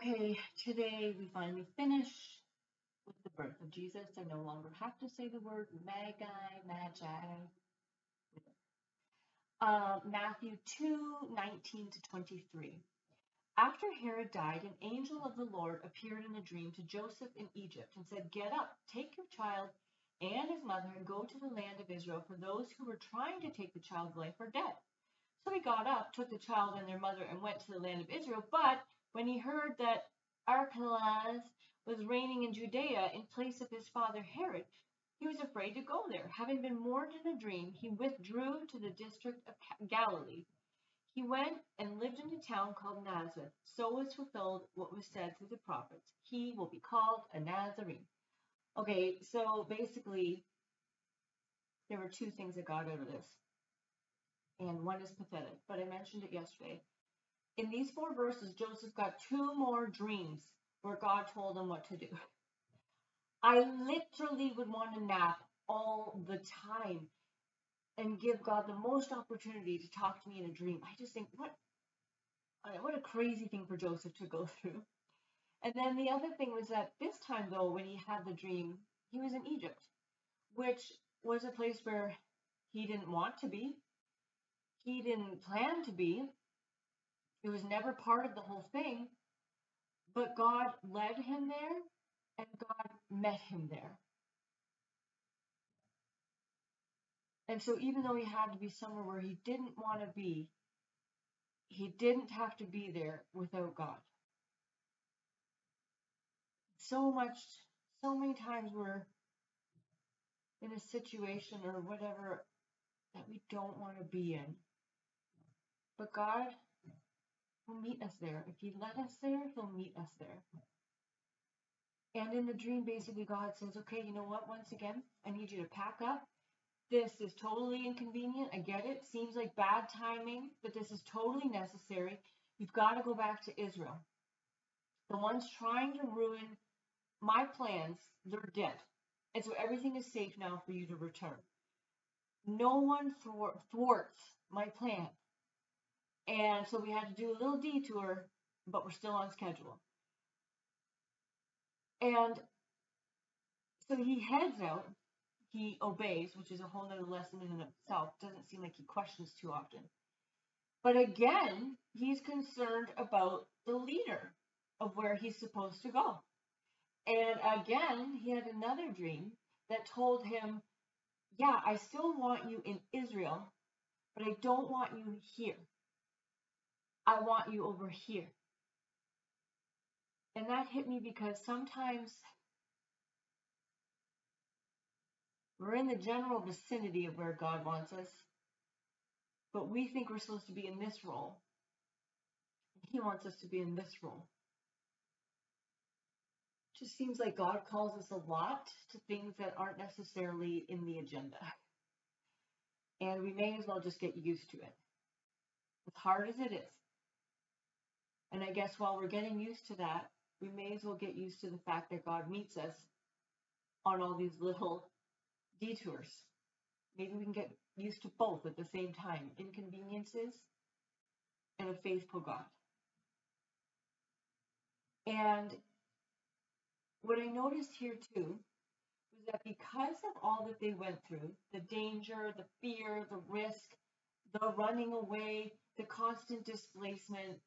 Okay, today we finally finish with the birth of Jesus. I no longer have to say the word magi, magi. Uh, Matthew 2 19 to 23. After Herod died, an angel of the Lord appeared in a dream to Joseph in Egypt and said, Get up, take your child and his mother, and go to the land of Israel, for those who were trying to take the child's life are dead. So he got up, took the child and their mother, and went to the land of Israel. But when he heard that Archelaus was reigning in Judea in place of his father Herod, he was afraid to go there. Having been warned in a dream, he withdrew to the district of Galilee. He went and lived in a town called Nazareth. So was fulfilled what was said through the prophets. He will be called a Nazarene. Okay, so basically, there were two things that got out of this. And one is pathetic, but I mentioned it yesterday. In these four verses, Joseph got two more dreams where God told him what to do. I literally would want to nap all the time and give God the most opportunity to talk to me in a dream. I just think, what, what a crazy thing for Joseph to go through. And then the other thing was that this time, though, when he had the dream, he was in Egypt, which was a place where he didn't want to be. He didn't plan to be. It was never part of the whole thing. But God led him there and God met him there. And so, even though he had to be somewhere where he didn't want to be, he didn't have to be there without God. So much, so many times we're in a situation or whatever that we don't want to be in. But God will meet us there. If He let us there, He'll meet us there. And in the dream, basically, God says, okay, you know what? Once again, I need you to pack up. This is totally inconvenient. I get it. Seems like bad timing, but this is totally necessary. You've got to go back to Israel. The ones trying to ruin my plans, they're dead. And so everything is safe now for you to return. No one thwarts my plan. And so we had to do a little detour, but we're still on schedule. And so he heads out, he obeys, which is a whole nother lesson in itself. Doesn't seem like he questions too often. But again, he's concerned about the leader of where he's supposed to go. And again, he had another dream that told him, Yeah, I still want you in Israel, but I don't want you here. I want you over here. And that hit me because sometimes we're in the general vicinity of where God wants us, but we think we're supposed to be in this role. He wants us to be in this role. It just seems like God calls us a lot to things that aren't necessarily in the agenda. And we may as well just get used to it. As hard as it is. And I guess while we're getting used to that, we may as well get used to the fact that God meets us on all these little detours. Maybe we can get used to both at the same time inconveniences and a faithful God. And what I noticed here too was that because of all that they went through the danger, the fear, the risk, the running away, the constant displacement,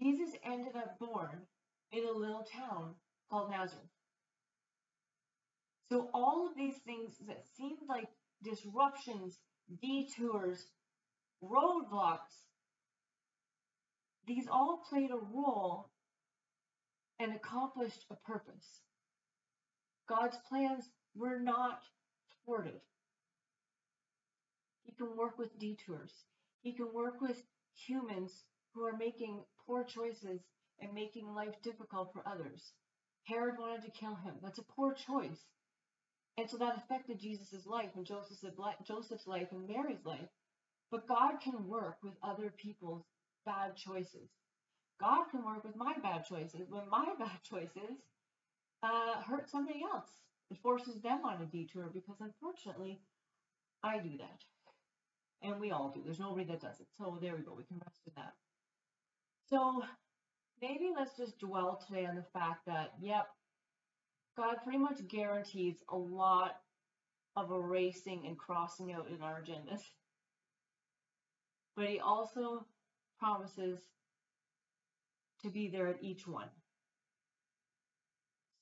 Jesus ended up born in a little town called Nazareth. So all of these things that seemed like disruptions, detours, roadblocks, these all played a role and accomplished a purpose. God's plans were not thwarted. He can work with detours. He can work with humans who are making poor choices and making life difficult for others. Herod wanted to kill him. That's a poor choice. And so that affected Jesus' life and Joseph's life and Mary's life. But God can work with other people's bad choices. God can work with my bad choices when my bad choices uh, hurt somebody else. It forces them on a detour because unfortunately, I do that. And we all do. There's nobody that does it. So there we go. We can rest in that. So maybe let's just dwell today on the fact that, yep, God pretty much guarantees a lot of erasing and crossing out in our agendas. But He also promises to be there at each one.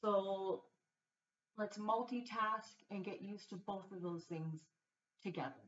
So let's multitask and get used to both of those things together.